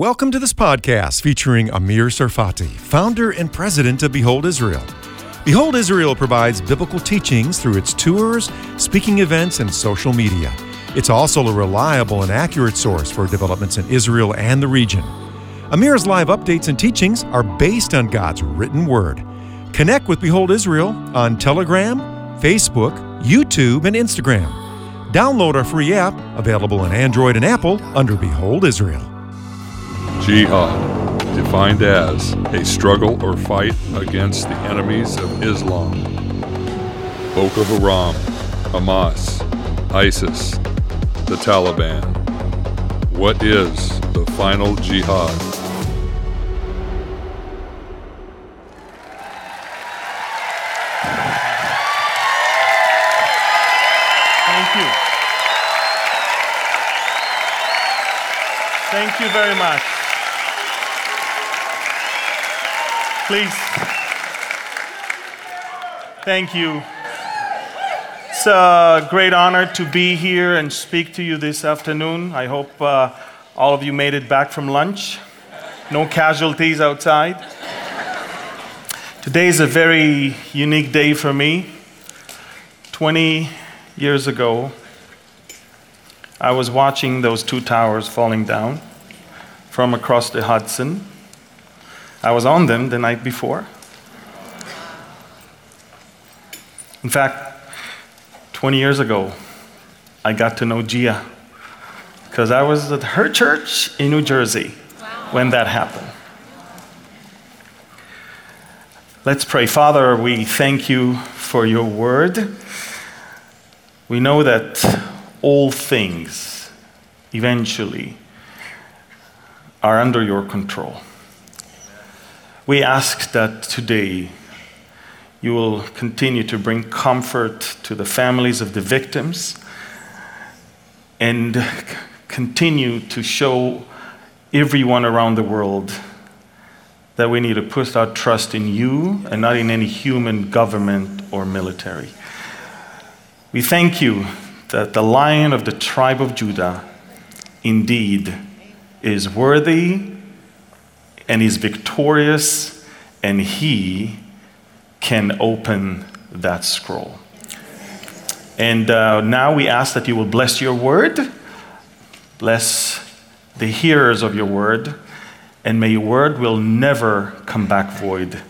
Welcome to this podcast featuring Amir Sarfati, founder and president of Behold Israel. Behold Israel provides biblical teachings through its tours, speaking events, and social media. It's also a reliable and accurate source for developments in Israel and the region. Amir's live updates and teachings are based on God's written word. Connect with Behold Israel on Telegram, Facebook, YouTube, and Instagram. Download our free app, available on Android and Apple, under Behold Israel. Jihad, defined as a struggle or fight against the enemies of Islam. Boko Haram, Hamas, ISIS, the Taliban. What is the final jihad? Thank you. Thank you very much. Please. Thank you. It's a great honor to be here and speak to you this afternoon. I hope uh, all of you made it back from lunch. No casualties outside. Today is a very unique day for me. 20 years ago, I was watching those two towers falling down from across the Hudson. I was on them the night before. In fact, 20 years ago, I got to know Gia because I was at her church in New Jersey when that happened. Let's pray. Father, we thank you for your word. We know that all things eventually are under your control. We ask that today you will continue to bring comfort to the families of the victims and continue to show everyone around the world that we need to put our trust in you and not in any human government or military. We thank you that the lion of the tribe of Judah indeed is worthy and is victorious, and he can open that scroll. And uh, now we ask that you will bless your word, bless the hearers of your word, and may your word will never come back void.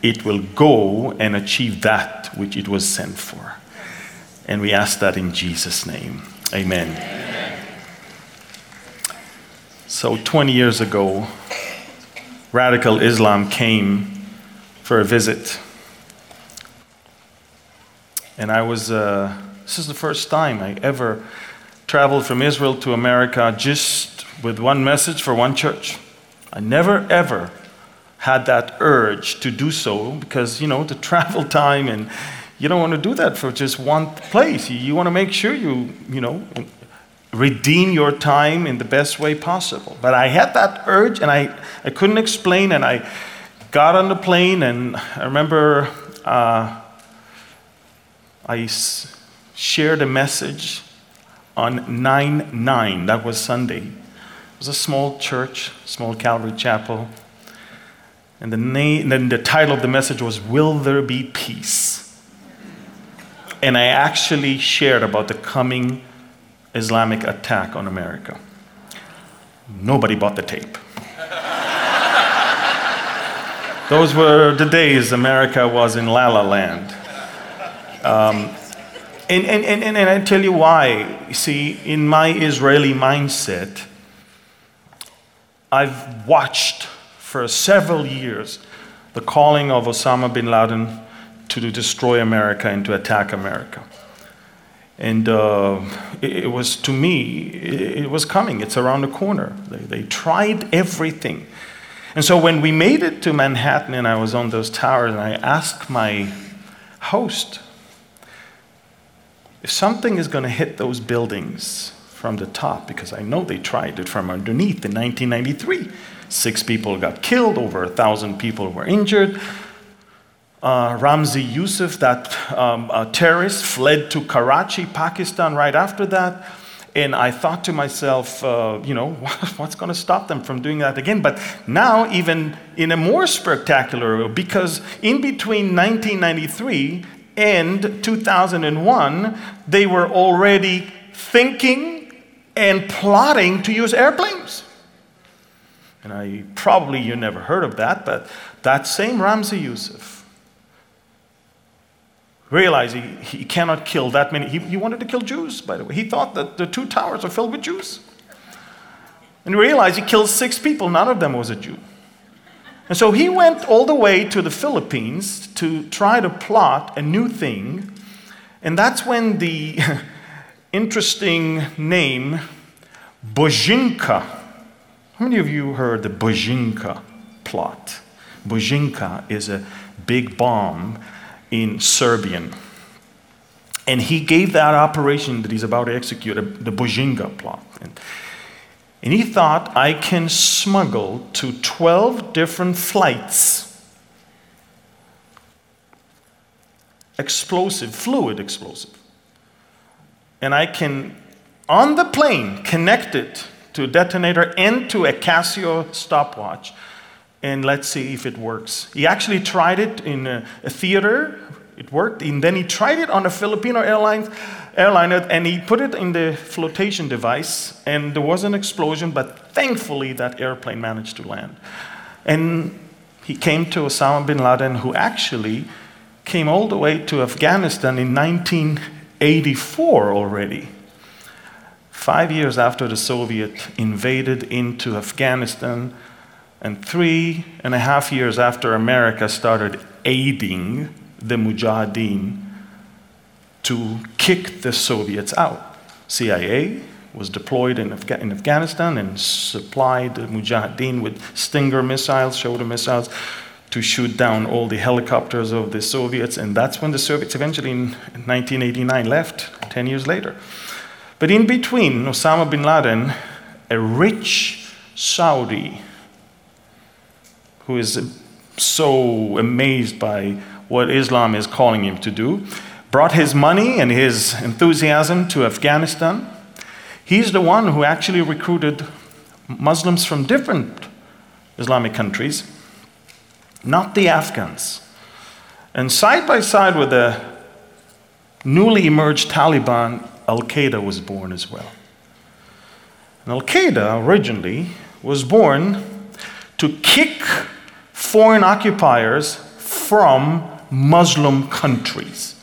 It will go and achieve that which it was sent for. And we ask that in Jesus' name. Amen. Amen. So, 20 years ago, radical Islam came for a visit. And I was, uh, this is the first time I ever traveled from Israel to America just with one message for one church. I never ever had that urge to do so because, you know, the travel time and you don't want to do that for just one place. You, you want to make sure you, you know, redeem your time in the best way possible. But I had that urge and I, I couldn't explain, and I got on the plane, and I remember uh, I s- shared a message on 9 9. That was Sunday. It was a small church, small Calvary Chapel. And the, name, then the title of the message was Will There Be Peace? And I actually shared about the coming Islamic attack on America. Nobody bought the tape. Those were the days America was in La La Land. Um, and, and, and, and I tell you why. You see, in my Israeli mindset, I've watched for several years the calling of Osama bin Laden to destroy America and to attack America. And uh, it, was, to me, it, it, was coming. It's around the corner. They, they tried everything. And so when we made it to Manhattan and I was on those towers, and I asked my host, if something is going to hit those buildings from the top, because I know they tried it from underneath in 1993, six people got killed, over a thousand people were injured. Uh, Ramzi Youssef, that um, terrorist, fled to Karachi, Pakistan, right after that. And I thought to myself, uh, you know, what's going to stop them from doing that again? But now, even in a more spectacular way, because in between 1993 and 2001, they were already thinking and plotting to use airplanes. And I probably you never heard of that, but that same Ramzi Youssef realized he, he cannot kill that many. He, he wanted to kill Jews, by the way. He thought that the two towers are filled with Jews. And he realized he killed six people, none of them was a Jew. And so he went all the way to the Philippines to try to plot a new thing. And that's when the interesting name Bojinka. How many of you heard the Bojinka plot? Bojinka is a big bomb in Serbian. And he gave that operation that he's about to execute, the Bojinka plot. And, and he thought, I can smuggle to 12 different flights explosive, fluid explosive. And I can, on the plane, connect it to a detonator and to a Casio stopwatch and let's see if it works. He actually tried it in a, a theater, it worked, and then he tried it on a Filipino airline, airliner and he put it in the flotation device, and there was an explosion, but thankfully that airplane managed to land. And he came to Osama bin Laden, who actually came all the way to Afghanistan in 1984 already. Five years after the Soviet invaded into Afghanistan, and three and a half years after America started aiding the Mujahideen to kick the Soviets out, CIA was deployed in, Afga- in Afghanistan and supplied the Mujahideen with Stinger missiles, shoulder missiles, to shoot down all the helicopters of the Soviets. And that's when the Soviets eventually, in 1989, left, 10 years later. But in between, Osama bin Laden, a rich Saudi who is so amazed by what Islam is calling him to do, brought his money and his enthusiasm to Afghanistan. He's the one who actually recruited Muslims from different Islamic countries, not the Afghans. And side by side with the newly emerged Taliban, Al Qaeda was born as well. And Al Qaeda originally was born to kick foreign occupiers from Muslim countries.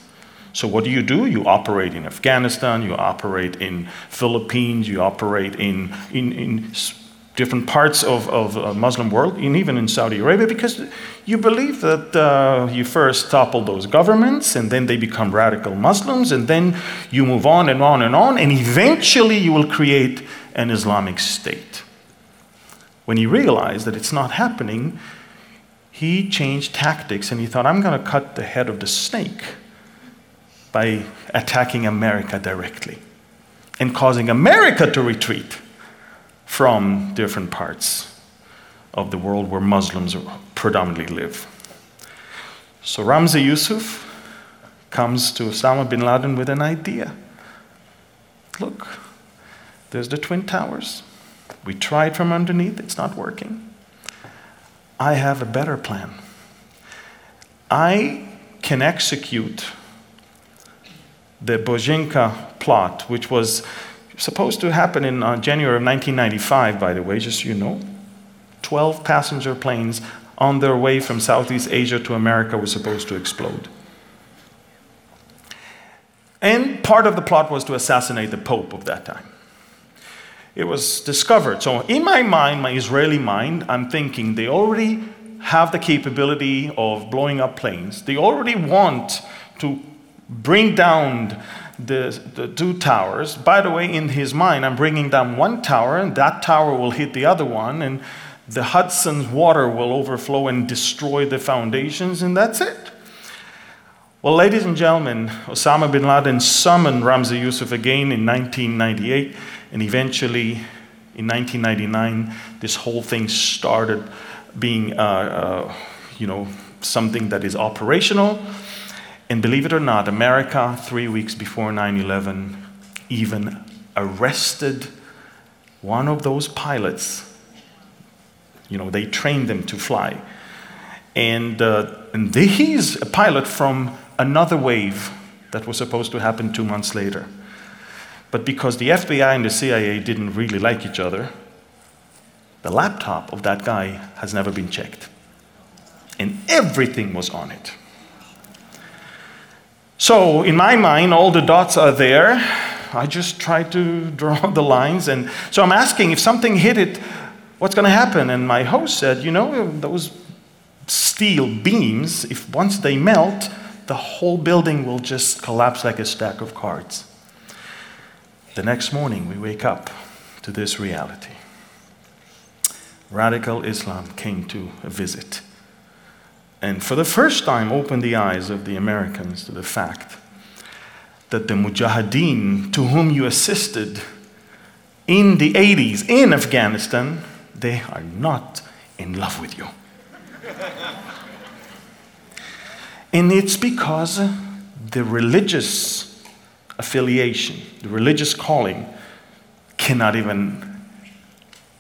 So what do you do? You operate in Afghanistan, you operate in Philippines, you operate in, in, in different parts of, of the Muslim world, and even in Saudi Arabia, because you believe that uh, you first topple those governments, and then they become radical Muslims, and then you move on and on and on, and eventually you will create an Islamic state. When you realize that it's not happening, he changed tactics and he thought, I'm going to cut the head of the snake by attacking America directly and causing America to retreat from different parts of the world where Muslims predominantly live. So Ramzi Youssef comes to Osama bin Laden with an idea. Look, there's the Twin Towers. We tried from underneath, it's not working. I have a better plan. I can execute the Bojinka plot, which was supposed to happen in uh, January of 1995, by the way, just so you know. 12 passenger planes on their way from Southeast Asia to America were supposed to explode. And part of the plot was to assassinate the Pope of that time it was discovered. So, in my mind, my Israeli mind, I'm thinking they already have the capability of blowing up planes. They already want to bring down the, the two towers. By the way, in his mind, I'm bringing down one tower, and that tower will hit the other one, and the Hudson's water will overflow and destroy the foundations, and that's it. Well, ladies and gentlemen, Osama bin Laden summoned Ramzi Youssef again in 1998 and eventually, in 1999, this whole thing started being, uh, uh, you know, something that is operational. And believe it or not, America, three weeks before 9 11, even arrested one of those pilots. You know, they trained them to fly. And, uh, and he's a pilot from another wave that was supposed to happen two months later. But because the FBI and the CIA didn't really like each other, the laptop of that guy has never been checked. And everything was on it. So, in my mind, all the dots are there. I just try to draw the lines. And so I'm asking if something hit it, what's going to happen? And my host said, You know, those steel beams, if once they melt, the whole building will just collapse like a stack of cards. The next morning, we wake up to this reality. Radical Islam came to a visit and for the first time opened the eyes of the Americans to the fact that the mujahideen to whom you assisted in the 80s in Afghanistan, they are not in love with you. And it's because the religious affiliation, the religious calling, cannot even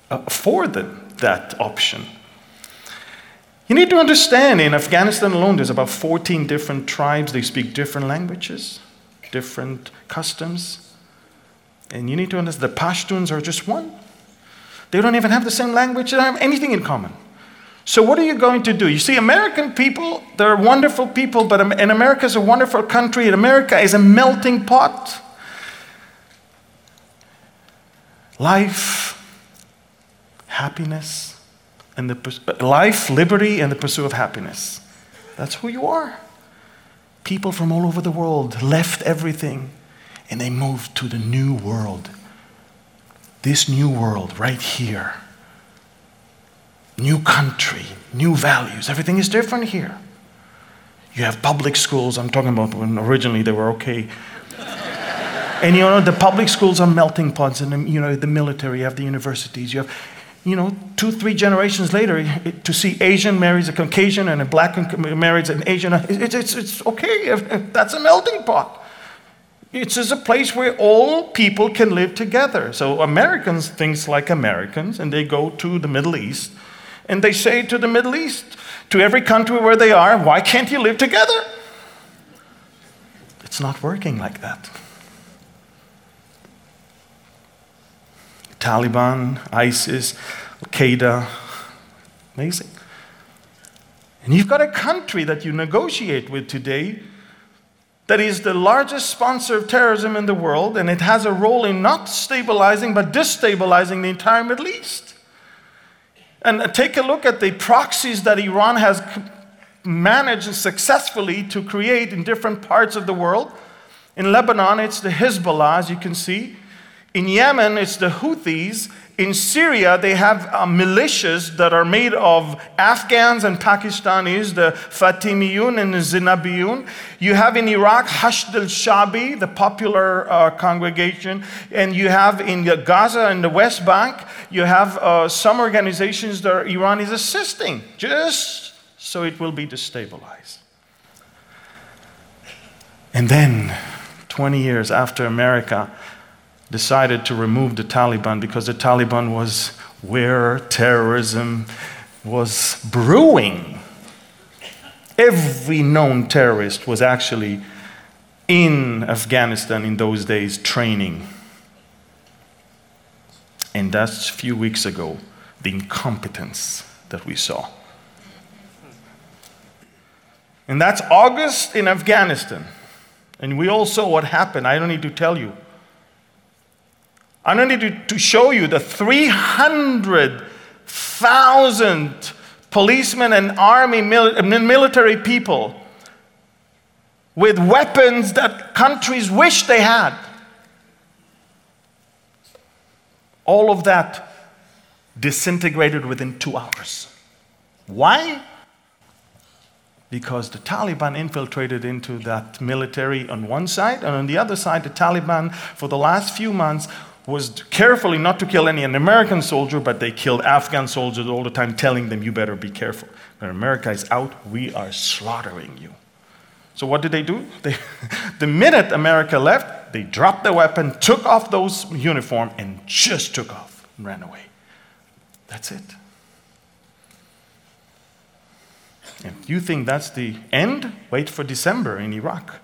afford them that option. You need to understand in Afghanistan alone, there's about 14 different tribes. They speak different languages, different customs. And you need to understand the Pashtuns are just one. They don't even have the same language, they don't have anything in common. So, what are you going to do? You see, American people, they're wonderful people, but and America is a wonderful country, and America is a melting pot. Life, happiness, and the uh, life, liberty, and the pursuit of happiness. That's who you are. People from all over the world left everything and they moved to the new world. This new world right here. New country, new values. Everything is different here. You have public schools. I'm talking about when originally they were okay. and you know, the public schools are melting pots, and you know, the military, you have the universities, you have you know, two, three generations later, to see Asian marries a Caucasian and a black marries an Asian, it's, it's, it's okay. That's a melting pot. It's just a place where all people can live together. So Americans think like Americans, and they go to the Middle East, and they say to the Middle East, to every country where they are, why can't you live together? It's not working like that. Taliban, ISIS, Al Qaeda. Amazing. And you've got a country that you negotiate with today that is the largest sponsor of terrorism in the world, and it has a role in not stabilizing but destabilizing the entire Middle East. And take a look at the proxies that Iran has managed successfully to create in different parts of the world. In Lebanon, it's the Hezbollah, as you can see. In Yemen, it's the Houthis. In Syria, they have uh, militias that are made of Afghans and Pakistanis, the Fatimiyun and the Zinabiyun. You have in Iraq Hashd al Shabi, the popular uh, congregation. And you have in Gaza and the West Bank, you have uh, some organizations that Iran is assisting, just so it will be destabilized. And then, 20 years after America, decided to remove the Taliban because the Taliban was where terrorism was brewing. Every known terrorist was actually in Afghanistan in those days training. And that's a few weeks ago, the incompetence that we saw. And that's August in Afghanistan. And we all saw what happened. I don't need to tell you. I don't need to, to show you the 300,000 policemen and army uh, mil- military people with weapons that countries wish they had. All of that disintegrated within two hours. Why? Because the Taliban infiltrated into that military on one side, and on the other side, the Taliban, for the last few months, was carefully not to kill any an American soldier, but they killed Afghan soldiers all the time, telling them, you better be careful. When America is out, we are slaughtering you. So what did they do? They, the minute America left, they dropped their weapon, took off those uniform, and just took off and ran away. That's it. If you think that's the end, wait for December in Iraq.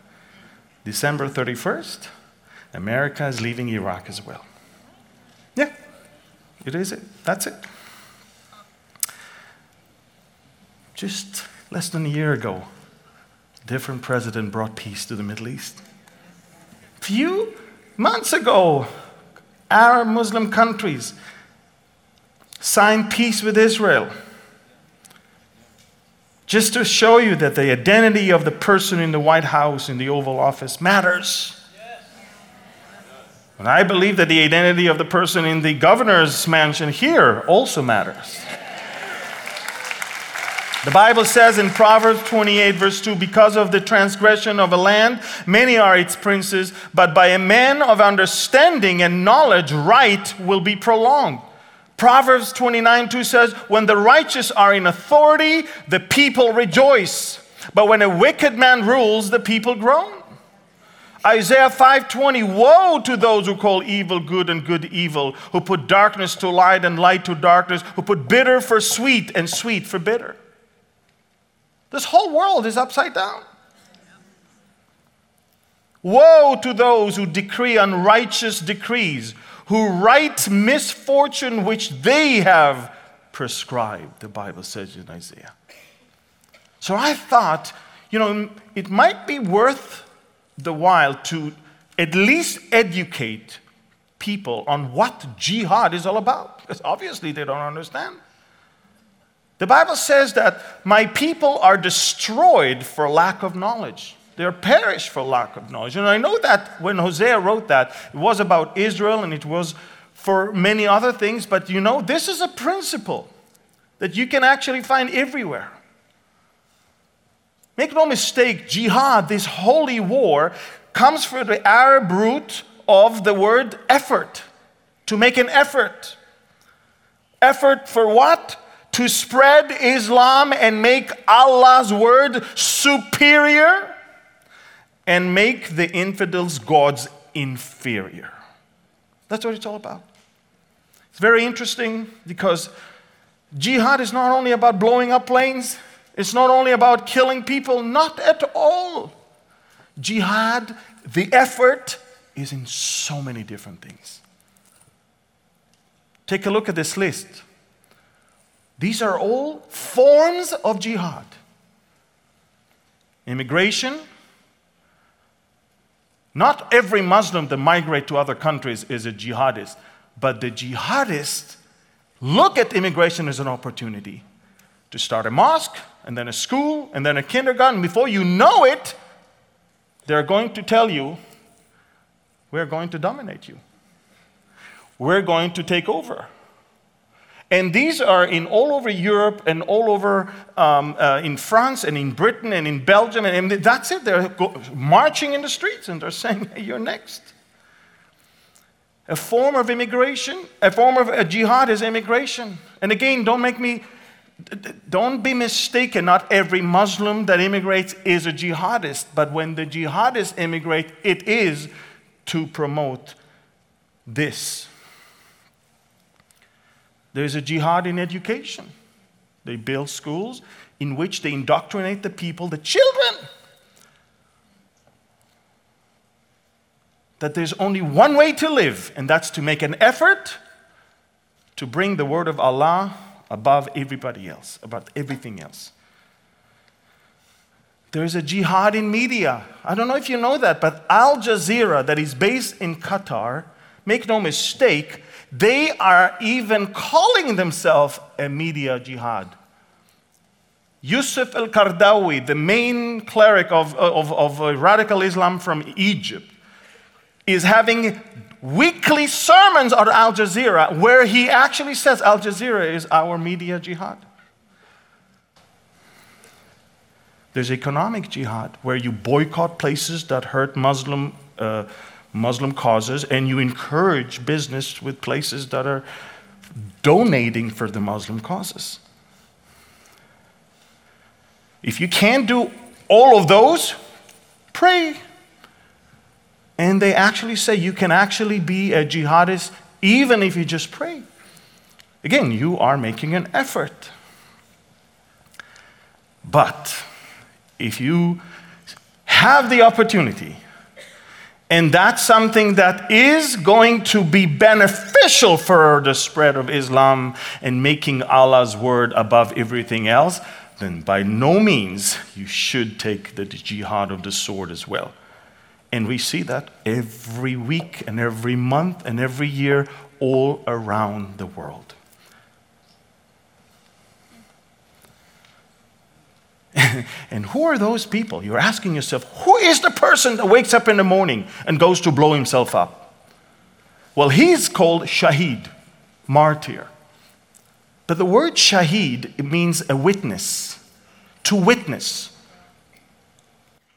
December 31st, America is leaving Iraq as well. It is it. That's it. Just less than a year ago, a different president brought peace to the Middle East. A few months ago, Arab Muslim countries signed peace with Israel. Just to show you that the identity of the person in the White House, in the Oval Office, matters. And I believe that the identity of the person in the governor's mansion here also matters. The Bible says in Proverbs 28, verse 2 because of the transgression of a land, many are its princes, but by a man of understanding and knowledge, right will be prolonged. Proverbs 29, 2 says, When the righteous are in authority, the people rejoice. But when a wicked man rules, the people groan. Isaiah 5:20 Woe to those who call evil good and good evil, who put darkness to light and light to darkness, who put bitter for sweet and sweet for bitter. This whole world is upside down. Woe to those who decree unrighteous decrees, who write misfortune which they have prescribed, the Bible says in Isaiah. So I thought, you know, it might be worth the while to at least educate people on what jihad is all about, because obviously they don't understand. The Bible says that my people are destroyed for lack of knowledge. They're perished for lack of knowledge. And I know that when Hosea wrote that, it was about Israel and it was for many other things, but you know, this is a principle that you can actually find everywhere. Make no mistake, jihad, this holy war, comes from the Arab root of the word effort, to make an effort. Effort for what? To spread Islam and make Allah's word superior and make the infidels' gods inferior. That's what it's all about. It's very interesting because jihad is not only about blowing up planes, it's not only about killing people, not at all. Jihad, the effort, is in so many different things. Take a look at this list. These are all forms of jihad immigration. Not every Muslim that migrates to other countries is a jihadist, but the jihadists look at immigration as an opportunity to start a mosque, and then a school, and then a kindergarten. Before you know it, they're going to tell you, we're going to dominate you. We're going to take over. And these are in all over Europe and all over um, uh, in France and in Britain and in Belgium. And, and that's it. They're go- marching in the streets and they're saying, hey, you're next. A form of immigration, a form of a jihad is immigration. And again, don't make me don't be mistaken, not every Muslim that immigrates is a jihadist, but when the jihadists immigrate, it is to promote this. There's a jihad in education. They build schools in which they indoctrinate the people, the children, that there's only one way to live, and that's to make an effort to bring the word of Allah above everybody else, above everything else. There's a jihad in media. I don't know if you know that, but Al Jazeera, that is based in Qatar, make no mistake, they are even calling themselves a media jihad. Yusuf al Qaradawi, the main cleric of, of, of uh, radical Islam from Egypt, is having weekly sermons on Al Jazeera where he actually says Al Jazeera is our media jihad. There's economic jihad where you boycott places that hurt Muslim, uh, Muslim causes and you encourage business with places that are donating for the Muslim causes. If you can't do all of those, pray And they actually say you can actually be a jihadist even if you just pray. Again, you are making an effort. But if you have the opportunity, and that's something that is going to be beneficial for the spread of Islam and making Allah's word above everything else, then by no means you should take the jihad of the sword as well. And we see that every week and every month and every year all around the world. and who are those people? You're asking yourself, who is the person that wakes up in the morning and goes to blow himself up? Well, he's called Shahid, martyr. But the word Shahid means a witness, to witness.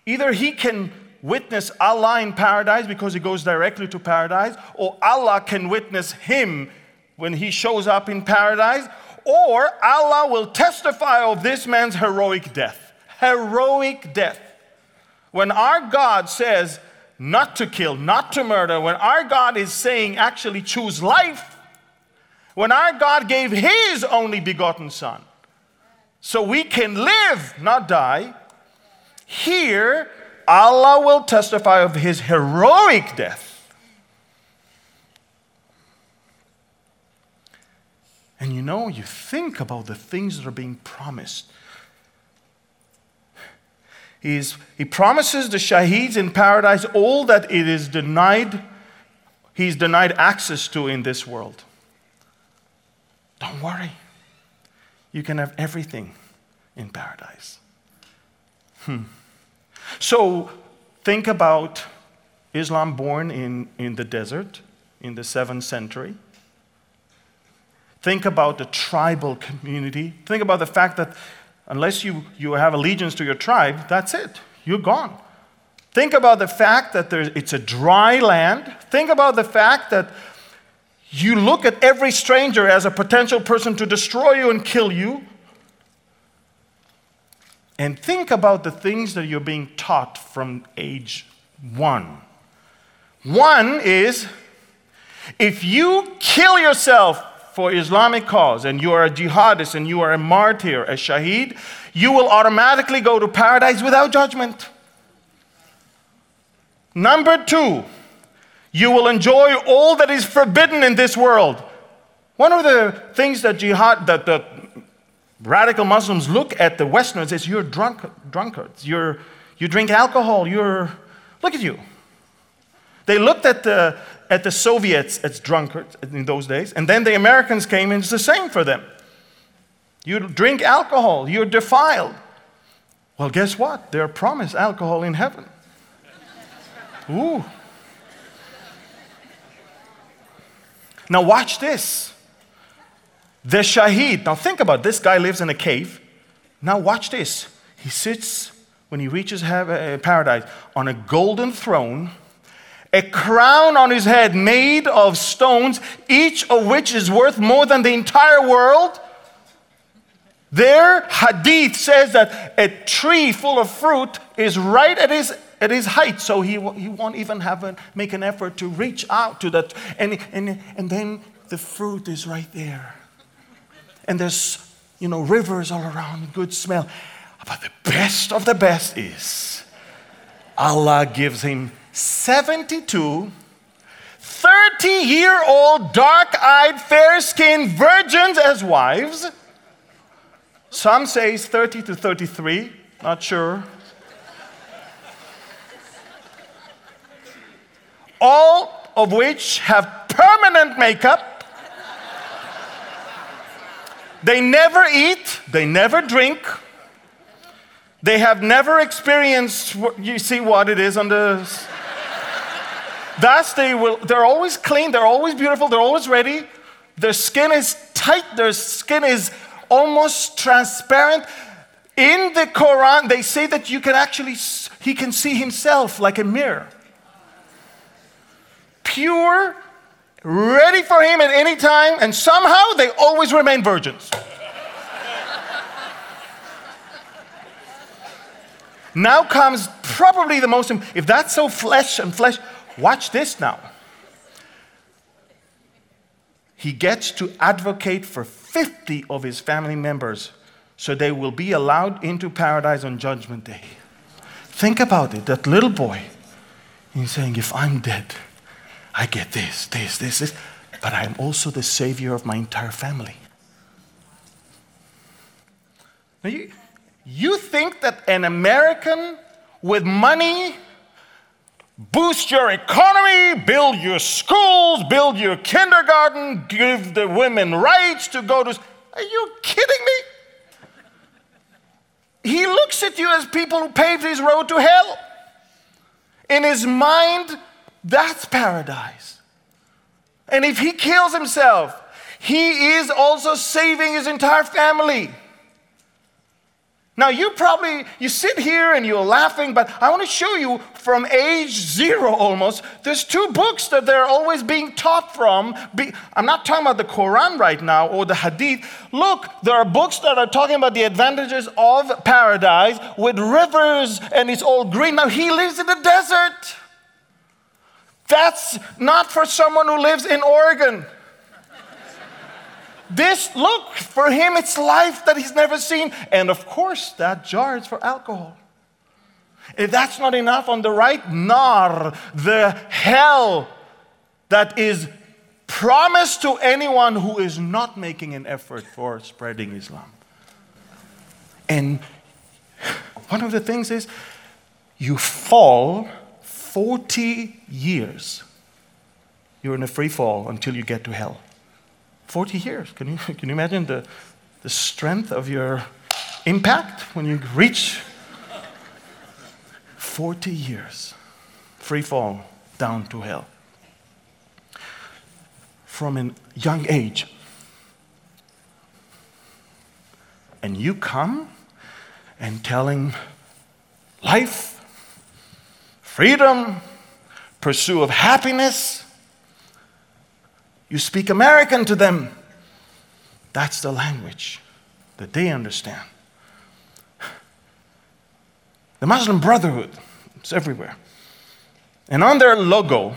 Either he can witness Allah in paradise because he goes directly to paradise, or Allah can witness him when he shows up in paradise, or Allah will testify of this man's heroic death. Heroic death. When our God says not to kill, not to murder, when our God is saying actually choose life, when our God gave his only begotten Son, so we can live, not die, here Allah will testify of his heroic death. And you know, you think about the things that are being promised. He's, he promises the shaheeds in paradise all that it is denied, he's denied access to in this world. Don't worry. You can have everything in paradise. Hmm. So think about Islam born in, in the desert in the 7th century. Think about the tribal community. Think about the fact that unless you, you have allegiance to your tribe, that's it. You're gone. Think about the fact that there, it's a dry land. Think about the fact that you look at every stranger as a potential person to destroy you and kill you. And think about the things that you're being taught from age one. One is if you kill yourself for Islamic cause and you are a jihadist and you are a martyr, a shaheed, you will automatically go to paradise without judgment. Number two, you will enjoy all that is forbidden in this world. One of the things that jihad, that the radical Muslims look at the Westerners as you're drunk, drunkards, you're, you drink alcohol, you're, look at you. They looked at the, at the Soviets as drunkards in those days, and then the Americans came and it's the same for them. You drink alcohol, you're defiled. Well, guess what? They're promised alcohol in heaven. Ooh. Now, watch this. The Shahid. Now, think about it. this guy lives in a cave. Now, watch this. He sits, when he reaches uh, paradise, on a golden throne a crown on his head made of stones, each of which is worth more than the entire world. Their hadith says that a tree full of fruit is right at his, at his height, so he, he won't even have a, make an effort to reach out to that. And, and, and then the fruit is right there. And there's, you know, rivers all around, good smell. But the best of the best is Allah gives him 72 30 year old, dark eyed, fair skinned virgins as wives. Some say 30 to 33, not sure. All of which have permanent makeup. They never eat, they never drink. They have never experienced, you see what it is on the Thus, they will, they're always clean, they're always beautiful, they're always ready. Their skin is tight, their skin is almost transparent. In the Quran, they say that you can actually, he can see himself like a mirror. Pure, ready for him at any time, and somehow they always remain virgins. now comes probably the most, if that's so flesh and flesh, Watch this now. He gets to advocate for 50 of his family members so they will be allowed into paradise on Judgment Day. Think about it that little boy, he's saying, If I'm dead, I get this, this, this, this, but I'm also the savior of my entire family. Now you, you think that an American with money boost your economy, build your schools, build your kindergarten, give the women rights to go to. Are you kidding me? He looks at you as people who paved his road to hell. In his mind, that's paradise. And if he kills himself, he is also saving his entire family. Now you probably you sit here and you're laughing, but I want to show you from age zero almost. There's two books that they're always being taught from. I'm not talking about the Quran right now or the Hadith. Look, there are books that are talking about the advantages of paradise with rivers and it's all green. Now he lives in the desert. That's not for someone who lives in Oregon. This, look, for him, it's life that he's never seen. And of course, that jar is for alcohol. If that's not enough, on the right, nar, the hell that is promised to anyone who is not making an effort for spreading Islam. And one of the things is, you fall 40 years. You're in a free fall until you get to hell. 40 years. Can you, can you imagine the, the strength of your impact when you reach 40 years? Free fall down to hell. From a young age. And you come and telling life, freedom, pursuit of happiness, you speak American to them. That's the language that they understand. The Muslim Brotherhood is everywhere. And on their logo,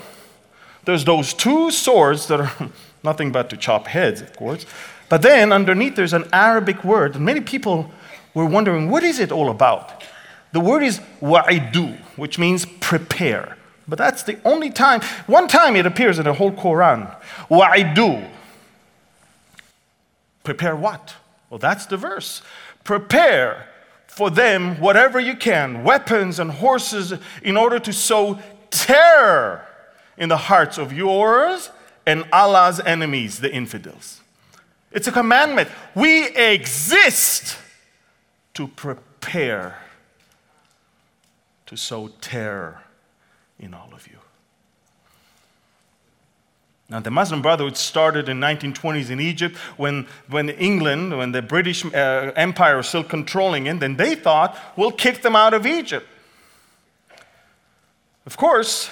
there's those two swords that are nothing but to chop heads, of course. But then underneath there's an Arabic word, and many people were wondering, what is it all about? The word is wa'idu, which means prepare. But that's the only time, one time it appears in the whole Quran. Wa'idu. Prepare what? Well, that's the verse. Prepare for them whatever you can, weapons and horses, in order to sow terror in the hearts of yours and Allah's enemies, the infidels. It's a commandment. We exist to prepare to sow terror in all of you. Now, the Muslim Brotherhood started in 1920s in Egypt when, when England, when the British uh, Empire was still controlling it, and they thought, we'll kick them out of Egypt. Of course,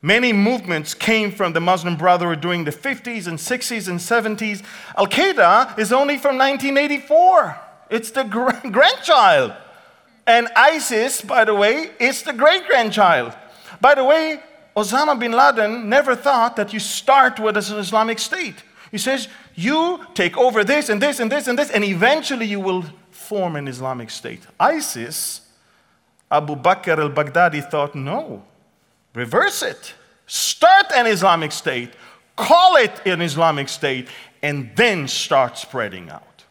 many movements came from the Muslim Brotherhood during the 50s and 60s and 70s. Al Qaeda is only from 1984, it's the gr- grandchild. And ISIS, by the way, is the great grandchild. By the way, Osama bin Laden never thought that you start with an Islamic State. He says, you take over this and this and this and this, and eventually you will form an Islamic State. ISIS, Abu Bakr al Baghdadi thought, no, reverse it. Start an Islamic State, call it an Islamic State, and then start spreading out.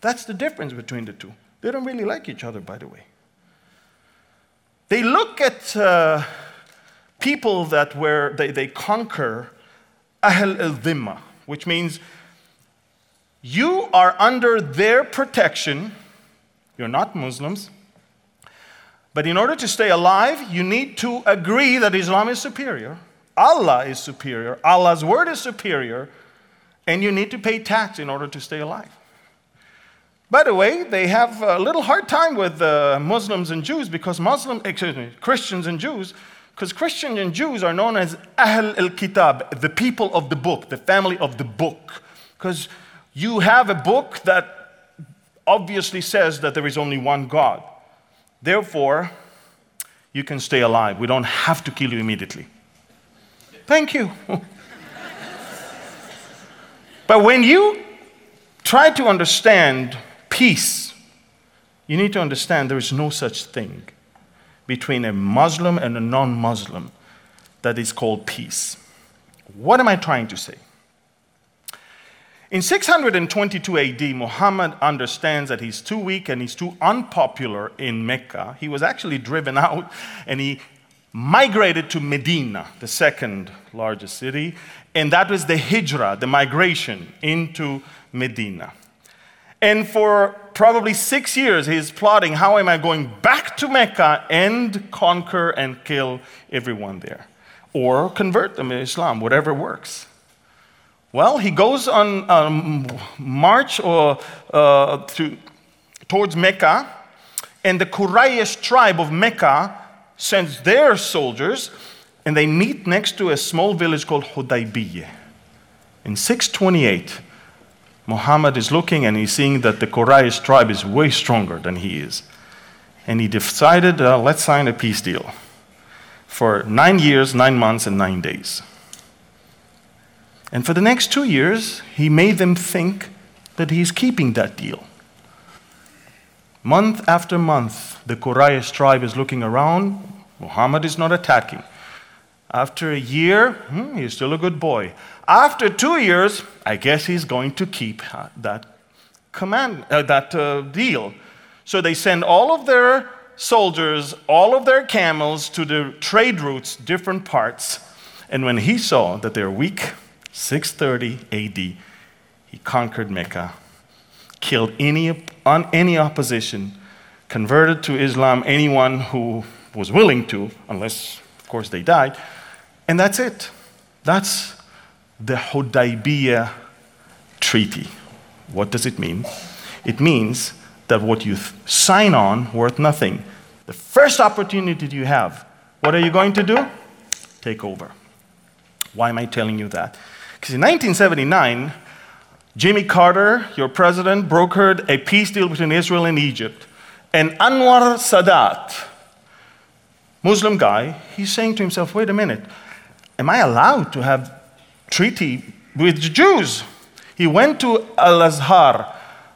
That's the difference between the two. They don't really like each other, by the way. They look at. Uh, people that were, they, they conquer Ahl al Dhimma, which means you are under their protection. You're not Muslims. But in order to stay alive, you need to agree that Islam is superior, Allah is superior, Allah's word is superior, and you need to pay tax in order to stay alive. By the way, they have a little hard time with uh, Muslims and Jews because Muslim, excuse me, Christians and Jews because Christians and Jews are known as Ahl al Kitab, the people of the book, the family of the book. Because you have a book that obviously says that there is only one God. Therefore, you can stay alive. We don't have to kill you immediately. Thank you. but when you try to understand peace, you need to understand there is no such thing between a Muslim and a non Muslim that is called peace. What am I trying to say? In 622 AD, Muhammad understands that he's too weak and he's too unpopular in Mecca. He was actually driven out and he migrated to Medina, the second largest city, and that was the hijrah, the migration into Medina. And for probably six years, he's plotting how am I going back to Mecca and conquer and kill everyone there, or convert them to Islam, whatever works. Well, he goes on um, march or, uh, to, towards Mecca, and the Quraysh tribe of Mecca sends their soldiers, and they meet next to a small village called Hudaybiyah. In 628, Muhammad is looking and he's seeing that the Quraysh tribe is way stronger than he is. And he decided, uh, let's sign a peace deal for nine years, nine months, and nine days. And for the next two years, he made them think that he's keeping that deal. Month after month, the Quraysh tribe is looking around. Muhammad is not attacking. After a year, hmm, he's still a good boy. After two years, I guess he's going to keep uh, that command, uh, that uh, deal. So they send all of their soldiers, all of their camels to the trade routes, different parts. And when he saw that they're weak, 630 AD, he conquered Mecca, killed any, on any opposition, converted to Islam anyone who was willing to, unless, of course, they died. And that's it. That's the Hudaybiyah Treaty. What does it mean? It means that what you sign on worth nothing. The first opportunity you have, what are you going to do? Take over. Why am I telling you that? Because in 1979, Jimmy Carter, your president, brokered a peace deal between Israel and Egypt. And Anwar Sadat, Muslim guy, he's saying to himself, wait a minute, am I allowed to have treaty with the Jews? He went to Al Azhar,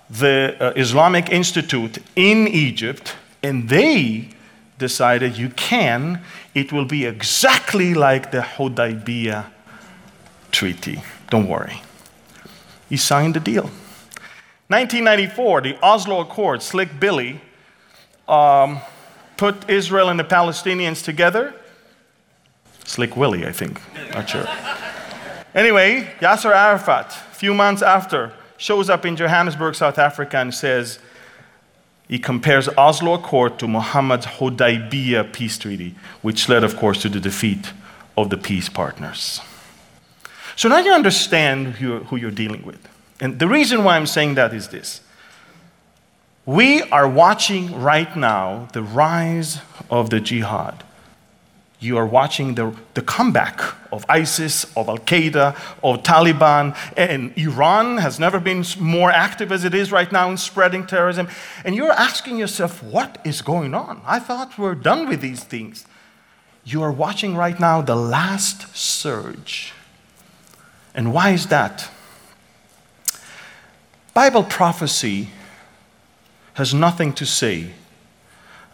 the uh, Islamic Institute in Egypt, and they decided you can. It will be exactly like the Hudaybiyah treaty. Don't worry. He signed the deal. 1994, the Oslo Accord, Slick Billy, um, put Israel and the Palestinians together. Slick Willie, I think. Not sure. Anyway, Yasser Arafat, a few months after, shows up in Johannesburg, South Africa, and says, he compares Oslo Accord to Muhammad's Hudaybiyah peace treaty, which led, of course, to the defeat of the peace partners. So now you understand who, who you're dealing with. And the reason why I'm saying that is this. We are watching right now the rise of the jihad. You are watching the, the comeback of ISIS, of Al Qaeda, of Taliban, and Iran has never been more active as it is right now in spreading terrorism. And you're asking yourself, what is going on? I thought we're done with these things. You are watching right now the last surge and why is that? Bible prophecy has nothing to say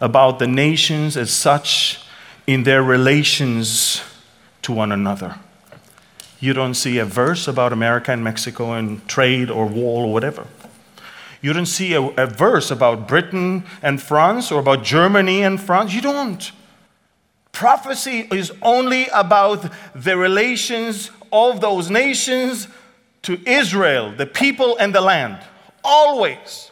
about the nations as such in their relations to one another. You don't see a verse about America and Mexico and trade or war or whatever. You don't see a, a, verse about Britain and France or about Germany and France. You don't. Prophecy is only about the relations of those nations to Israel, the people and the land. Always.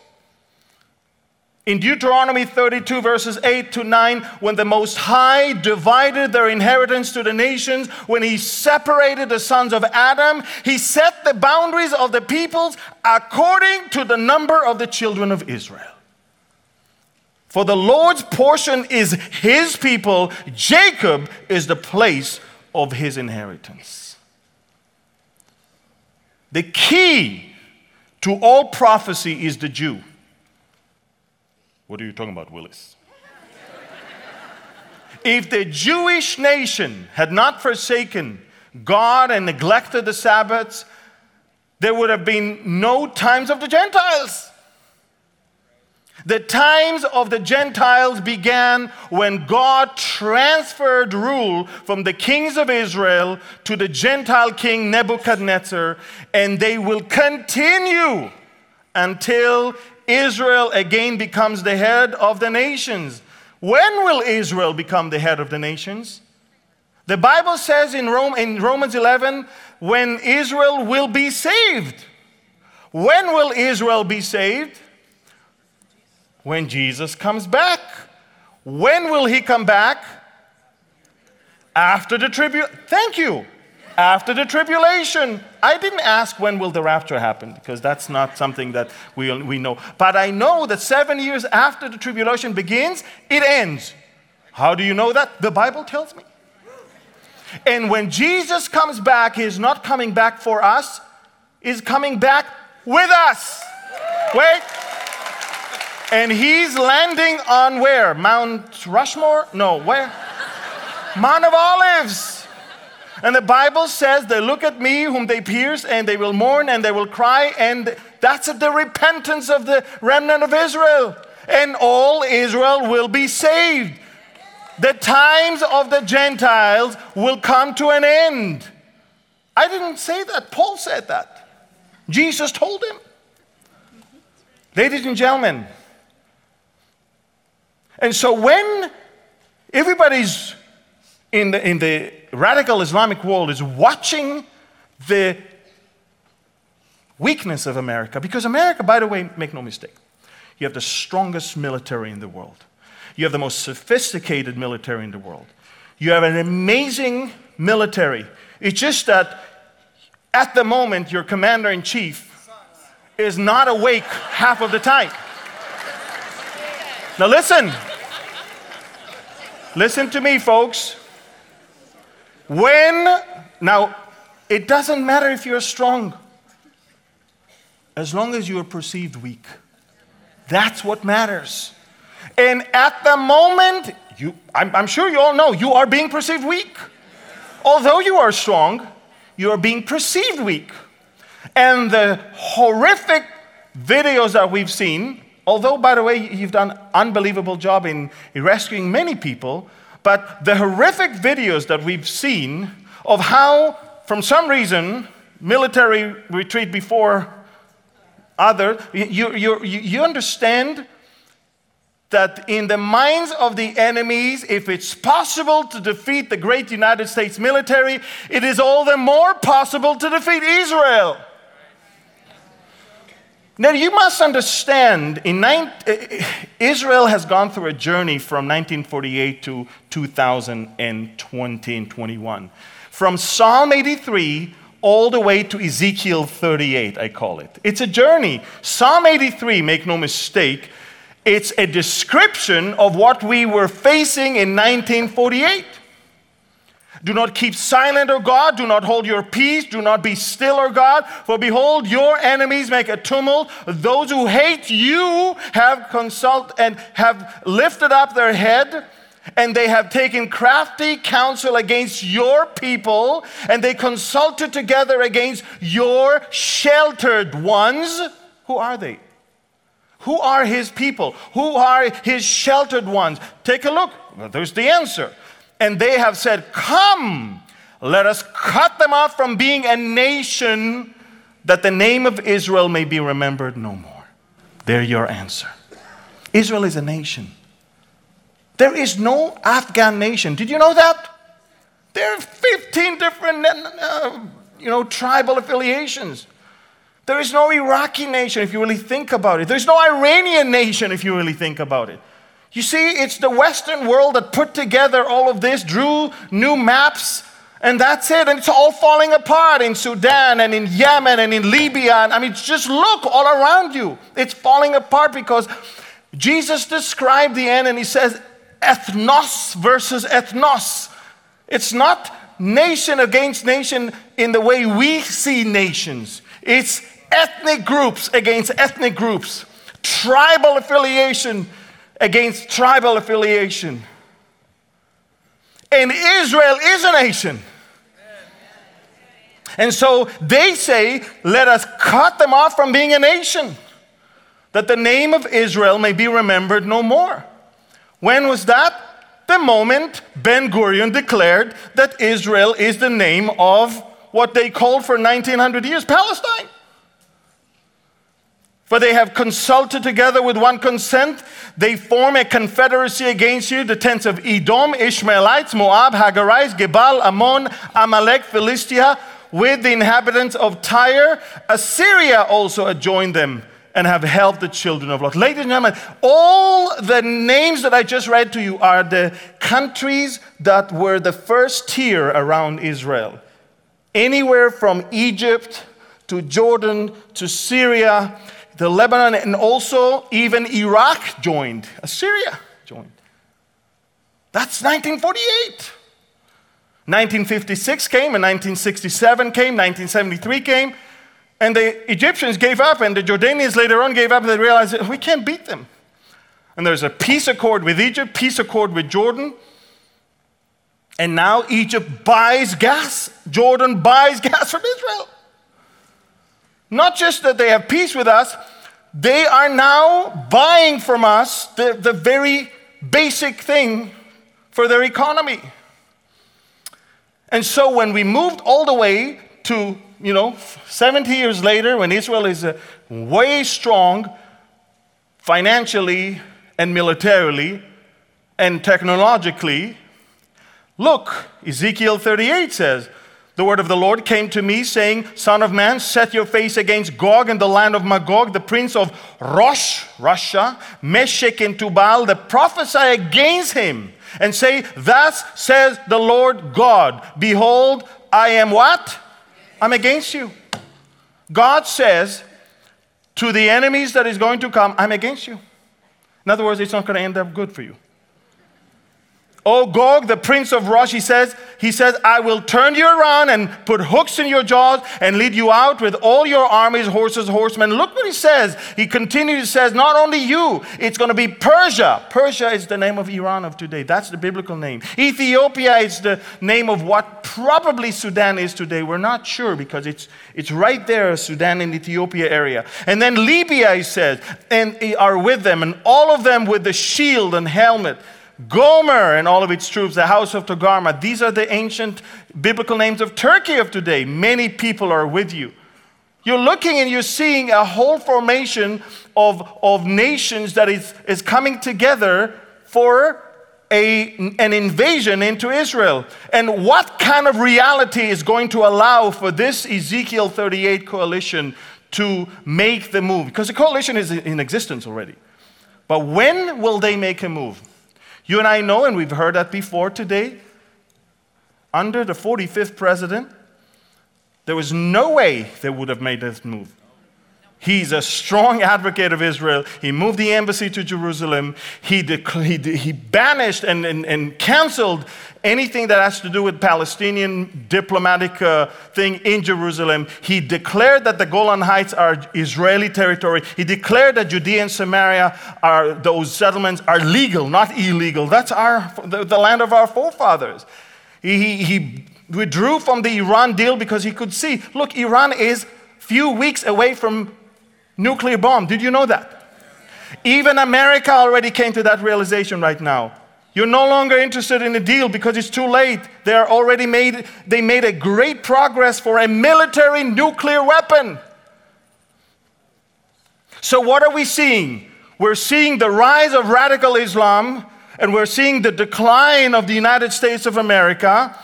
In Deuteronomy 32, verses 8 to 9, when the Most High divided their inheritance to the nations, when He separated the sons of Adam, He set the boundaries of the peoples according to the number of the children of Israel. For the Lord's portion is His people, Jacob is the place of His inheritance. The key to all prophecy is the Jew. What are you talking about, Willis? if the Jewish nation had not forsaken God and neglected the Sabbaths, there would have been no times of the Gentiles. The times of the Gentiles began when God transferred rule from the kings of Israel to the Gentile king Nebuchadnezzar, and they will continue until Israel again becomes the head of the nations. When will Israel become the head of the nations? The Bible says in, Rome, in Romans 11 when Israel will be saved. When will Israel be saved? When Jesus comes back. When will he come back? After the tribulation. Thank you. After the tribulation. I didn't ask when will the rapture happen because that's not something that we, we know. But I know that seven years after the tribulation begins, it ends. How do you know that? The Bible tells me. And when Jesus comes back, he is not coming back for us, he's coming back with us. Wait. And he's landing on where? Mount Rushmore? No, where? Mount of Olives. And the Bible says, They look at me, whom they pierce, and they will mourn and they will cry. And that's the repentance of the remnant of Israel. And all Israel will be saved the times of the Gentiles will come to an end. I didn't say that. Paul said that. Jesus told him. Ladies and gentlemen, and so when everybody's in the, in the radical Islamic world is watching the weakness of America, because America, by the way, make no mistake, you have the strongest military in the world. You have the most sophisticated military in the world. You have an amazing military. It's just that at the moment, your commander in chief is not awake half of the time. Now, listen. Listen to me, folks. When, now, it doesn't matter if you're strong, as long as you are perceived weak. That's what matters. And at the moment, you, I'm, I'm sure you all know, you are being perceived weak. Although you are strong, you are being perceived weak. And the horrific videos that we've seen, although, by the way, you've done an unbelievable job in rescuing many people, but the horrific videos that we've seen of how, from some reason, military retreat before other, you, you, you understand that in the minds of the enemies, if it's possible to defeat the great United States military, it is all the more possible to defeat Israel. Now, you must understand, in nine, eh, eh, Israel has gone through a journey from 1948 to 2020 and 21. From Psalm 83 all the way to Ezekiel 38, I call it. It's a journey. Psalm 83, make no mistake, it's a description of what we were facing in 1948. Do not keep silent, O God. Do not hold your peace. Do not be still, O God. For behold, your enemies make a tumult. Those who hate you have consult and have lifted up their head, and they have taken crafty counsel against your people, and they consulted together against your sheltered ones. Who are they? Who are his people? Who are his sheltered ones? Take a look. There's the answer. And they have said, Come, let us cut them off from being a nation that the name of Israel may be remembered no more. There, your answer. Israel is a nation. There is no Afghan nation. Did you know that? There are 15 different uh, you know, tribal affiliations. There is no Iraqi nation if you really think about it. There's no Iranian nation if you really think about it. You see, it's the Western world that put together all of this, drew new maps, and that's it. And it's all falling apart in Sudan and in Yemen and in Libya. I mean, just look all around you. It's falling apart because Jesus described the end and he says, ethnos versus ethnos. It's not nation against nation in the way we see nations. It's ethnic groups against ethnic groups, tribal affiliation against tribal affiliation. And Israel is a nation. And so they say, let us cut them off from being a nation, that the name of Israel may be remembered no more. When was that? The moment Ben Gurion declared that Israel is the name of what they called for 1900 years Palestine. For they have consulted together with one consent. They form a confederacy against you, the tents of Edom, Ishmaelites, Moab, Hagarites, Gebal, Ammon, Amalek, Philistia, with the inhabitants of Tyre. Assyria also adjoined them and have helped the children of Lot. Ladies and gentlemen, all the names that I just read to you are the countries that were the first tier around Israel. Anywhere from Egypt to Jordan to Syria the Lebanon, and also even Iraq joined. Assyria joined. That's 1948. 1956 came, and 1967 came, 1973 came, and the Egyptians gave up, and the Jordanians later on gave up, and they realized we can't beat them. And there's a peace accord with Egypt, peace accord with Jordan. And now Egypt buys gas. Jordan buys gas from Israel. Not just that they have peace with us, they are now buying from us the, the very basic thing for their economy. And so when we moved all the way to, you know, 70 years later, when Israel is uh, way strong financially and militarily and technologically, look, Ezekiel 38 says, the word of the Lord came to me, saying, Son of man, set your face against Gog and the land of Magog, the prince of Rosh, Russia, Meshech and Tubal, the prophesy against him, and say, Thus says the Lord God, Behold, I am what? I'm against you. God says to the enemies that is going to come, I'm against you. In other words, it's not going to end up good for you. O Gog, the prince of Rosh, he says, he says, I will turn you around and put hooks in your jaws and lead you out with all your armies, horses, horsemen. Look what he says. He continues, he says, not only you, it's going to be Persia. Persia is the name of Iran of today. That's the biblical name. Ethiopia is the name of what probably Sudan is today. We're not sure because it's, it's right there, Sudan and Ethiopia area. And then Libya, he says, and are with them, and all of them with the shield and helmet. Gomer and all of its troops, the house of Togarmah. These are the ancient biblical names of Turkey of today. Many people are with you. You're looking and you're seeing a whole formation of, of nations that is, is coming together for a, an invasion into Israel. And what kind of reality is going to allow for this Ezekiel 38 coalition to make the move? Because the coalition is in existence already. But when will they make a move? You and I know, and we've heard that before today, under the 45th president, there was no way they would have made this move. He's a strong advocate of Israel. He moved the embassy to Jerusalem. He, he, he banished and, and, and canceled anything that has to do with Palestinian diplomatic uh, thing in Jerusalem. He declared that the Golan Heights are Israeli territory. He declared that Judea and Samaria are those settlements are legal, not illegal. That's our the, the land of our forefathers. He, he withdrew from the Iran deal because he could see, look, Iran is few weeks away from nuclear bomb. Did you know that? Even America already came to that realization right now. You're no longer interested in a deal because it's too late. They are already made they made a great progress for a military nuclear weapon. So what are we seeing? We're seeing the rise of radical Islam and we're seeing the decline of the United States of America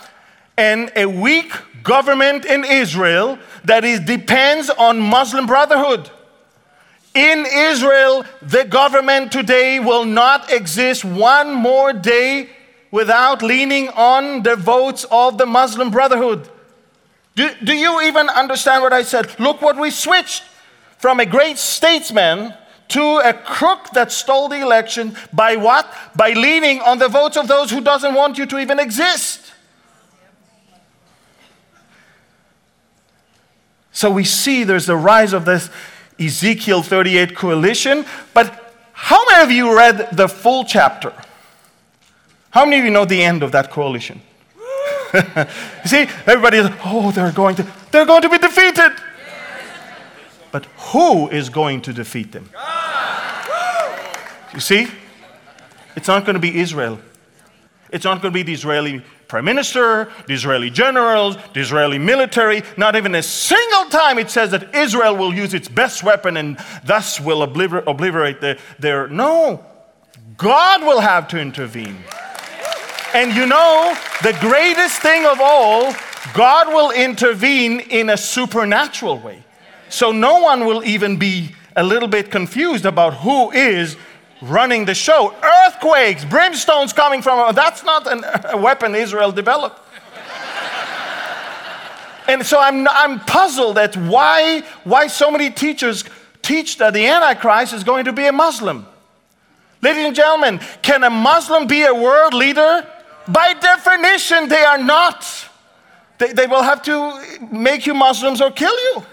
and a weak government in Israel that is, depends on Muslim Brotherhood. In Israel, the government today will not exist one more day without leaning on the votes of the Muslim Brotherhood. Do, do you even understand what I said? Look what we switched from a great statesman to a crook that stole the election by what? By leaning on the votes of those who doesn't want you to even exist. So we see there's the rise of this Ezekiel 38 coalition. But how many of you read the full chapter? How many of you know the end of that coalition? you see, everybody is, oh, they're going to, they're going to be defeated. But who is going to defeat them? You see? It's not going to be Israel. It's not going to be the Israeli prime minister, the Israeli generals, the Israeli military. Not even a single time it says that Israel will use its best weapon and thus will obliter- obliterate the, their. No. God will have to intervene. And you know, the greatest thing of all, God will intervene in a supernatural way. So no one will even be a little bit confused about who is running the show. Earthquakes, brimstones coming from, that's not an, a weapon Israel developed. and so I'm, I'm puzzled at why, why so many teachers teach that the Antichrist is going to be a Muslim. Ladies and gentlemen, can a Muslim be a world leader? By definition, they are not. They, they will have to make you Muslims or kill you.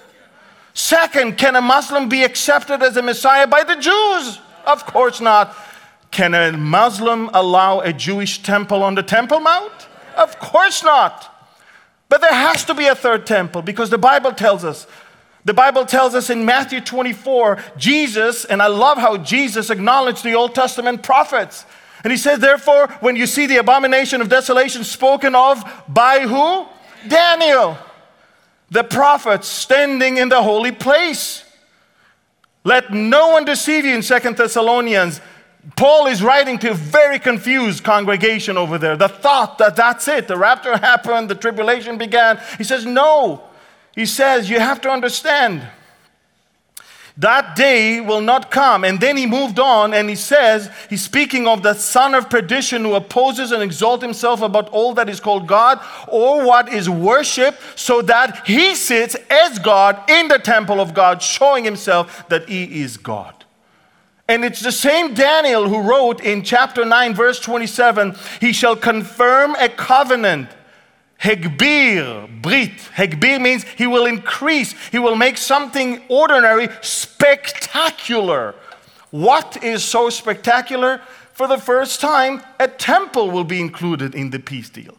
Second, can a Muslim be accepted as a Messiah by the Jews? Of course not. Can a Muslim allow a Jewish temple on the Temple Mount? Of course not. But there has to be a third temple because the Bible tells us. The Bible tells us in Matthew 24, Jesus, and I love how Jesus acknowledged the Old Testament prophets. And he says, therefore, when you see the abomination of desolation spoken of by who? Daniel, the prophet standing in the holy place. Let no one deceive you in Second Thessalonians. Paul is writing to a very confused congregation over there. The thought that that's it, the rapture happened, the tribulation began. He says, No. He says, You have to understand that day will not come. And then he moved on and he says, he's speaking of the son of perdition who opposes and exalts himself about all that is called God or what is worship, so that he sits as God in the temple of God, showing himself that he is God. And it's the same Daniel who wrote in chapter 9, verse 27 He shall confirm a covenant Hegbir, Brit. Hegbir means he will increase, he will make something ordinary spectacular. What is so spectacular? For the first time, a temple will be included in the peace deal.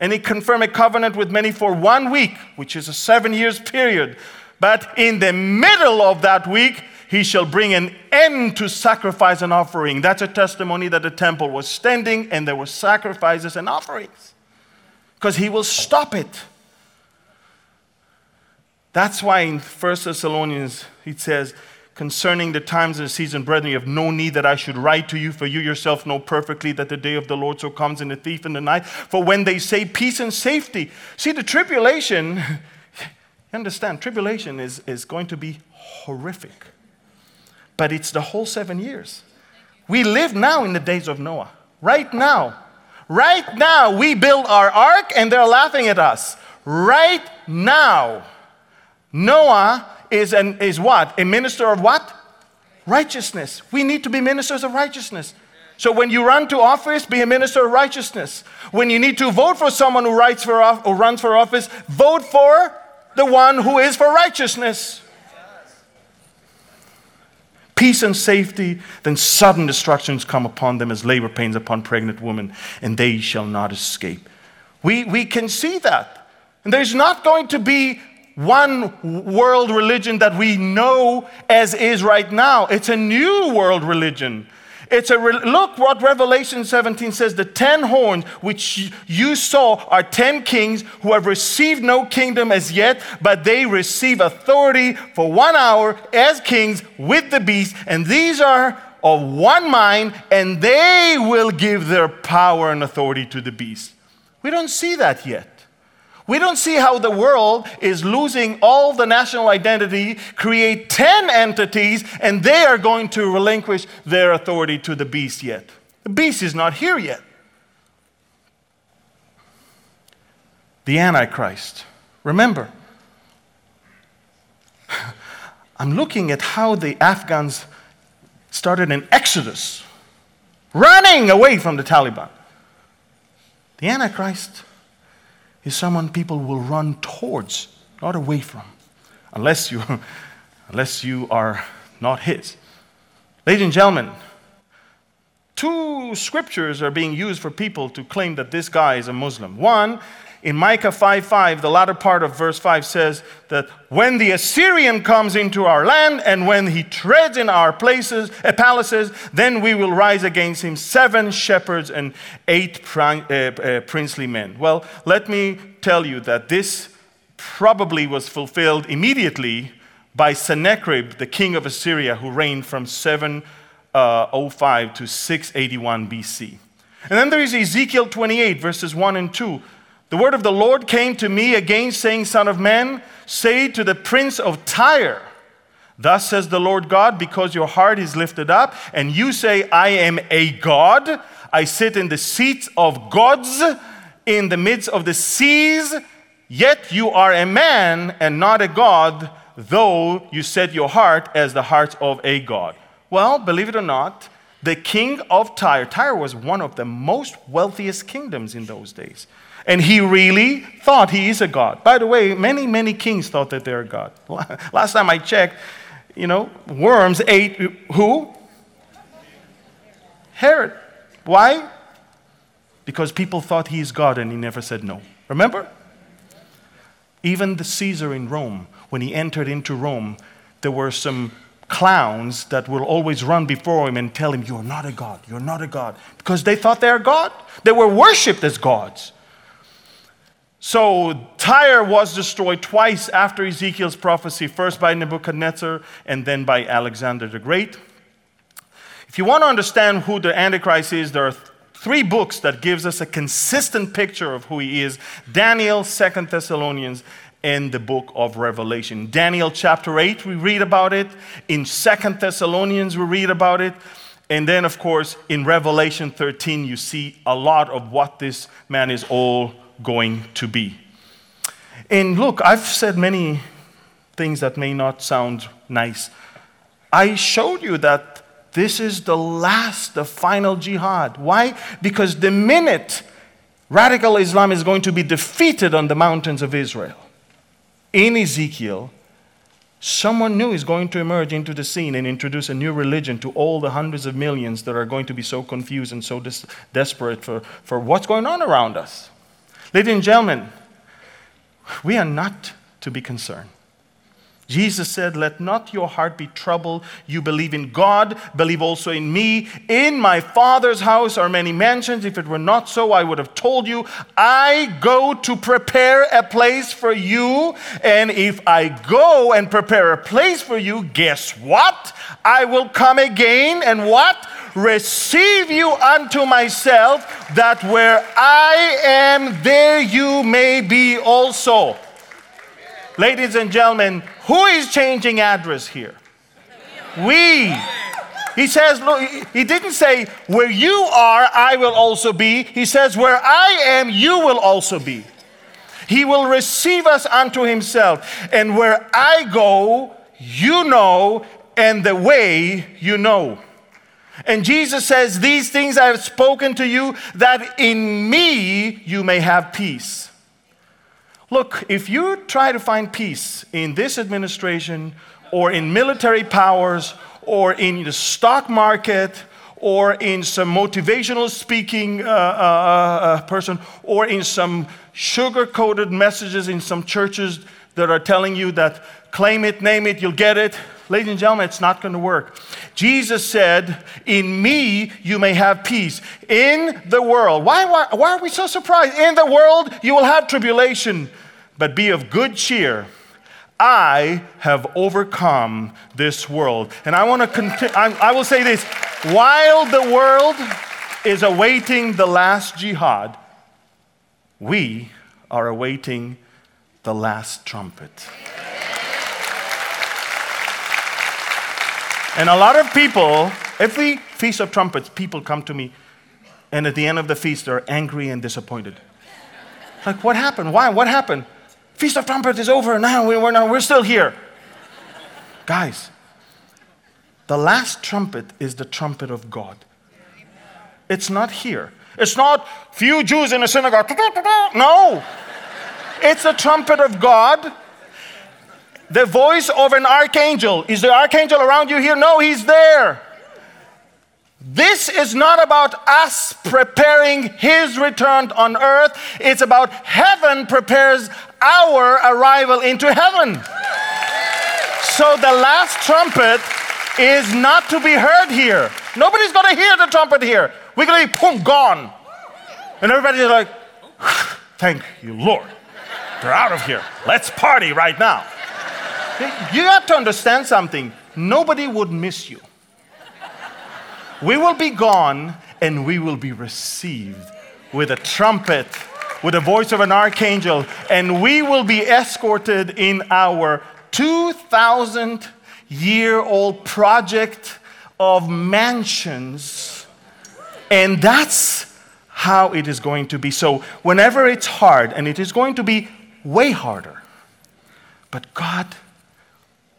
And he confirmed a covenant with many for one week, which is a seven years period. But in the middle of that week, he shall bring an end to sacrifice and offering. That's a testimony that the temple was standing and there were sacrifices and offerings. Because he will stop it. That's why in 1 Thessalonians it says, concerning the times and the season, brethren, you have no need that I should write to you, for you yourself know perfectly that the day of the Lord so comes in the thief in the night. For when they say peace and safety, see the tribulation, understand, tribulation is, is going to be horrific but it's the whole seven years. We live now in the days of Noah. Right now. Right now, we build our ark and they're laughing at us. Right now. Noah is, an, is what? A minister of what? Righteousness. We need to be ministers of righteousness. So when you run to office, be a minister of righteousness. When you need to vote for someone who, writes for, or runs for office, vote for the one who is for righteousness peace and safety, then sudden destructions come upon them as labor pains upon pregnant women, and they shall not escape. We, we can see that. And there's not going to be one world religion that we know as is right now. It's a new world religion it's a re- look what Revelation 17 says the ten horns which you saw are ten kings who have received no kingdom as yet, but they receive authority for one hour as kings with the beast, and these are of one mind, and they will give their power and authority to the beast. We don't see that yet. We don't see how the world is losing all the national identity, create 10 entities, and they are going to relinquish their authority to the beast yet. The beast is not here yet. The Antichrist. Remember, I'm looking at how the Afghans started an exodus, running away from the Taliban. The Antichrist is someone people will run towards, not away from, unless you, unless you are not his. Ladies and gentlemen, two scriptures are being used for people to claim that this guy is a Muslim. One, in Micah 5 5, the latter part of verse 5 says that when the Assyrian comes into our land and when he treads in our places, uh, palaces, then we will rise against him seven shepherds and eight pri- uh, uh, princely men. Well, let me tell you that this probably was fulfilled immediately by Sennacherib, the king of Assyria, who reigned from 705 to 681 BC. And then there is Ezekiel 28, verses 1 and 2. The word of the Lord came to me again, saying, Son of man, say to the prince of Tyre, Thus says the Lord God, because your heart is lifted up, and you say, I am a God. I sit in the seats of gods in the midst of the seas, yet you are a man and not a God, though you set your heart as the heart of a God. Well, believe it or not, the king of Tyre, Tyre was one of the most wealthiest kingdoms in those days. And he really thought he is a god. By the way, many, many kings thought that they're a god. Last time I checked, you know, worms ate who? Herod. Why? Because people thought he is God and he never said no. Remember? Even the Caesar in Rome, when he entered into Rome, there were some clowns that will always run before him and tell him, You're not a God, you're not a God. Because they thought they're God. They were worshipped as gods. So Tyre was destroyed twice after Ezekiel's prophecy, first by Nebuchadnezzar and then by Alexander the Great. If you want to understand who the Antichrist is, there are three books that gives us a consistent picture of who he is Daniel, Second Thessalonians, and the book of Revelation. Daniel chapter 8, we read about it. In Second Thessalonians, we read about it. And then, of course, in Revelation 13, you see a lot of what this man is all going to be. And look, I've said many things that may not sound nice. I showed you that this is the last, the final jihad. Why? Because the minute radical Islam is going to be defeated on the mountains of Israel, in Ezekiel, someone new is going to emerge into the scene and introduce a new religion to all the hundreds of millions that are going to be so confused and so des- desperate for, for what's going on around us. Ladies and gentlemen, we are not to be concerned. Jesus said, Let not your heart be troubled. You believe in God, believe also in me. In my Father's house are many mansions. If it were not so, I would have told you. I go to prepare a place for you. And if I go and prepare a place for you, guess what? I will come again and what? receive you unto myself, that where I am, there you may be also. Ladies and gentlemen, who is changing address here? We. He says, look, he didn't say, where you are, I will also be. He says, where I am, you will also be. He will receive us unto himself. And where I go, you know, and the way you know. And Jesus says, These things I have spoken to you, that in me you may have peace. Look, if you try to find peace in this administration or in military powers or in the stock market or in some motivational speaking uh, uh, uh, person or in some sugar coated messages in some churches that are telling you that claim it, name it, you'll get it. Ladies and gentlemen, it's not going to work. Jesus said, In me you may have peace. In the world. Why, why, why are we so surprised? In the world you will have tribulation, but be of good cheer. I have overcome this world. And I want to continue, I will say this while the world is awaiting the last jihad, we are awaiting the last trumpet. And a lot of people, every Feast of Trumpets, people come to me, and at the end of the feast, they're angry and disappointed. Like, what happened? Why? What happened? Feast of Trumpets is over now. We're, not, we're still here. Guys, the last trumpet is the trumpet of God. It's not here. It's not few Jews in a synagogue. No. It's the trumpet of God the voice of an archangel. Is the archangel around you here? No, he's there. This is not about us preparing his return on earth. It's about heaven prepares our arrival into heaven. So the last trumpet is not to be heard here. Nobody's going to hear the trumpet here. We're going to be boom, gone. And everybody's like, thank you, Lord. They're out of here. Let's party right now. You have to understand something. Nobody would miss you. We will be gone and we will be received with a trumpet, with the voice of an archangel, and we will be escorted in our 2,000 year old project of mansions. And that's how it is going to be. So, whenever it's hard, and it is going to be way harder, but God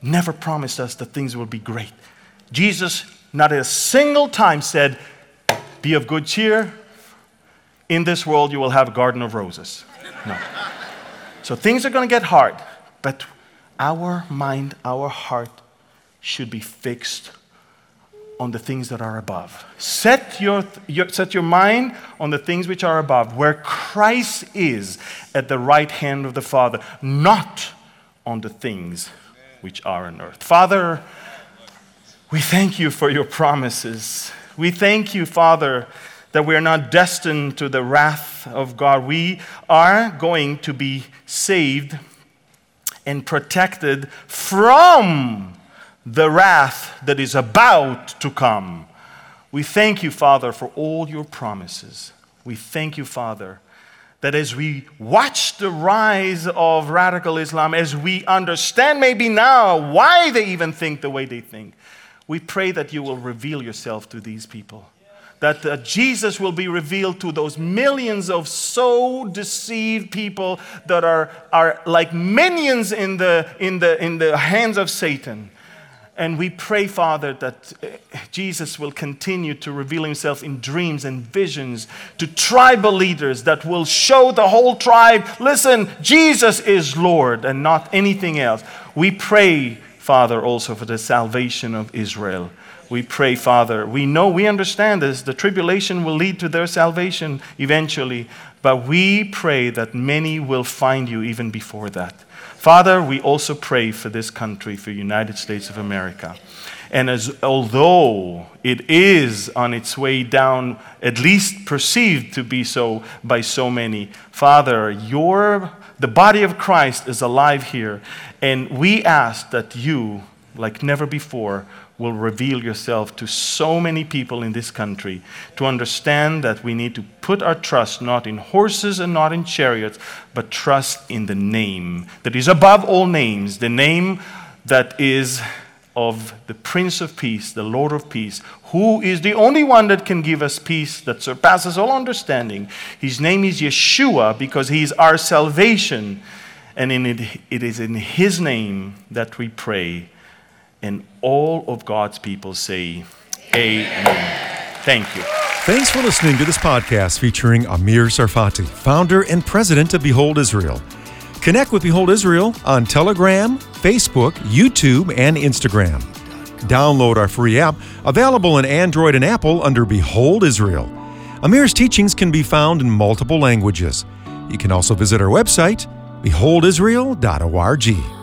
never promised us that things would be great. Jesus, not a single time, said, Be of good cheer. In this world, you will have a garden of roses. No. So things are going to get hard, but our mind, our heart should be fixed on the things that are above. Set your, your, set your mind on the things which are above, where Christ is at the right hand of the Father, not on the things which are on earth. Father, we thank you for your promises. We thank you, Father, that we are not destined to the wrath of God. We are going to be saved and protected from the wrath that is about to come. We thank you, Father, for all your promises. We thank you, Father, that as we watch the rise of radical Islam, as we understand maybe now why they even think the way they think, we pray that you will reveal yourself to these people. That uh, Jesus will be revealed to those millions of so deceived people that are, are like minions in the, in, the, in the hands of Satan. And we pray, Father, that uh, Jesus will continue to reveal himself in dreams and visions to tribal leaders that will show the whole tribe listen, Jesus is Lord and not anything else. We pray, Father, also for the salvation of Israel. We pray, Father, we know, we understand this. The tribulation will lead to their salvation eventually, but we pray that many will find you even before that. Father, we also pray for this country, for United States of America. And as although it is on its way down, at least perceived to be so by so many, Father, your the body of Christ is alive here, and we ask that you, like never before, will reveal yourself to so many people in this country to understand that we need to put our trust not in horses and not in chariots, but trust in the name that is above all names, the name that is of the Prince of Peace, the Lord of Peace, who is the only one that can give us peace that surpasses all understanding. His name is Yeshua because he is our salvation. And in it, it is in his name that we pray. And all of God's people say, Amen. Thank you. Thanks for listening to this podcast featuring Amir Tsarfati, founder and president of Behold Israel. Connect with Behold Israel on Telegram, Facebook, YouTube, and Instagram. Download our free app, available in Android and Apple under Behold Israel. Amir's teachings can be found in multiple languages. You can also visit our website, beholdisrael.org.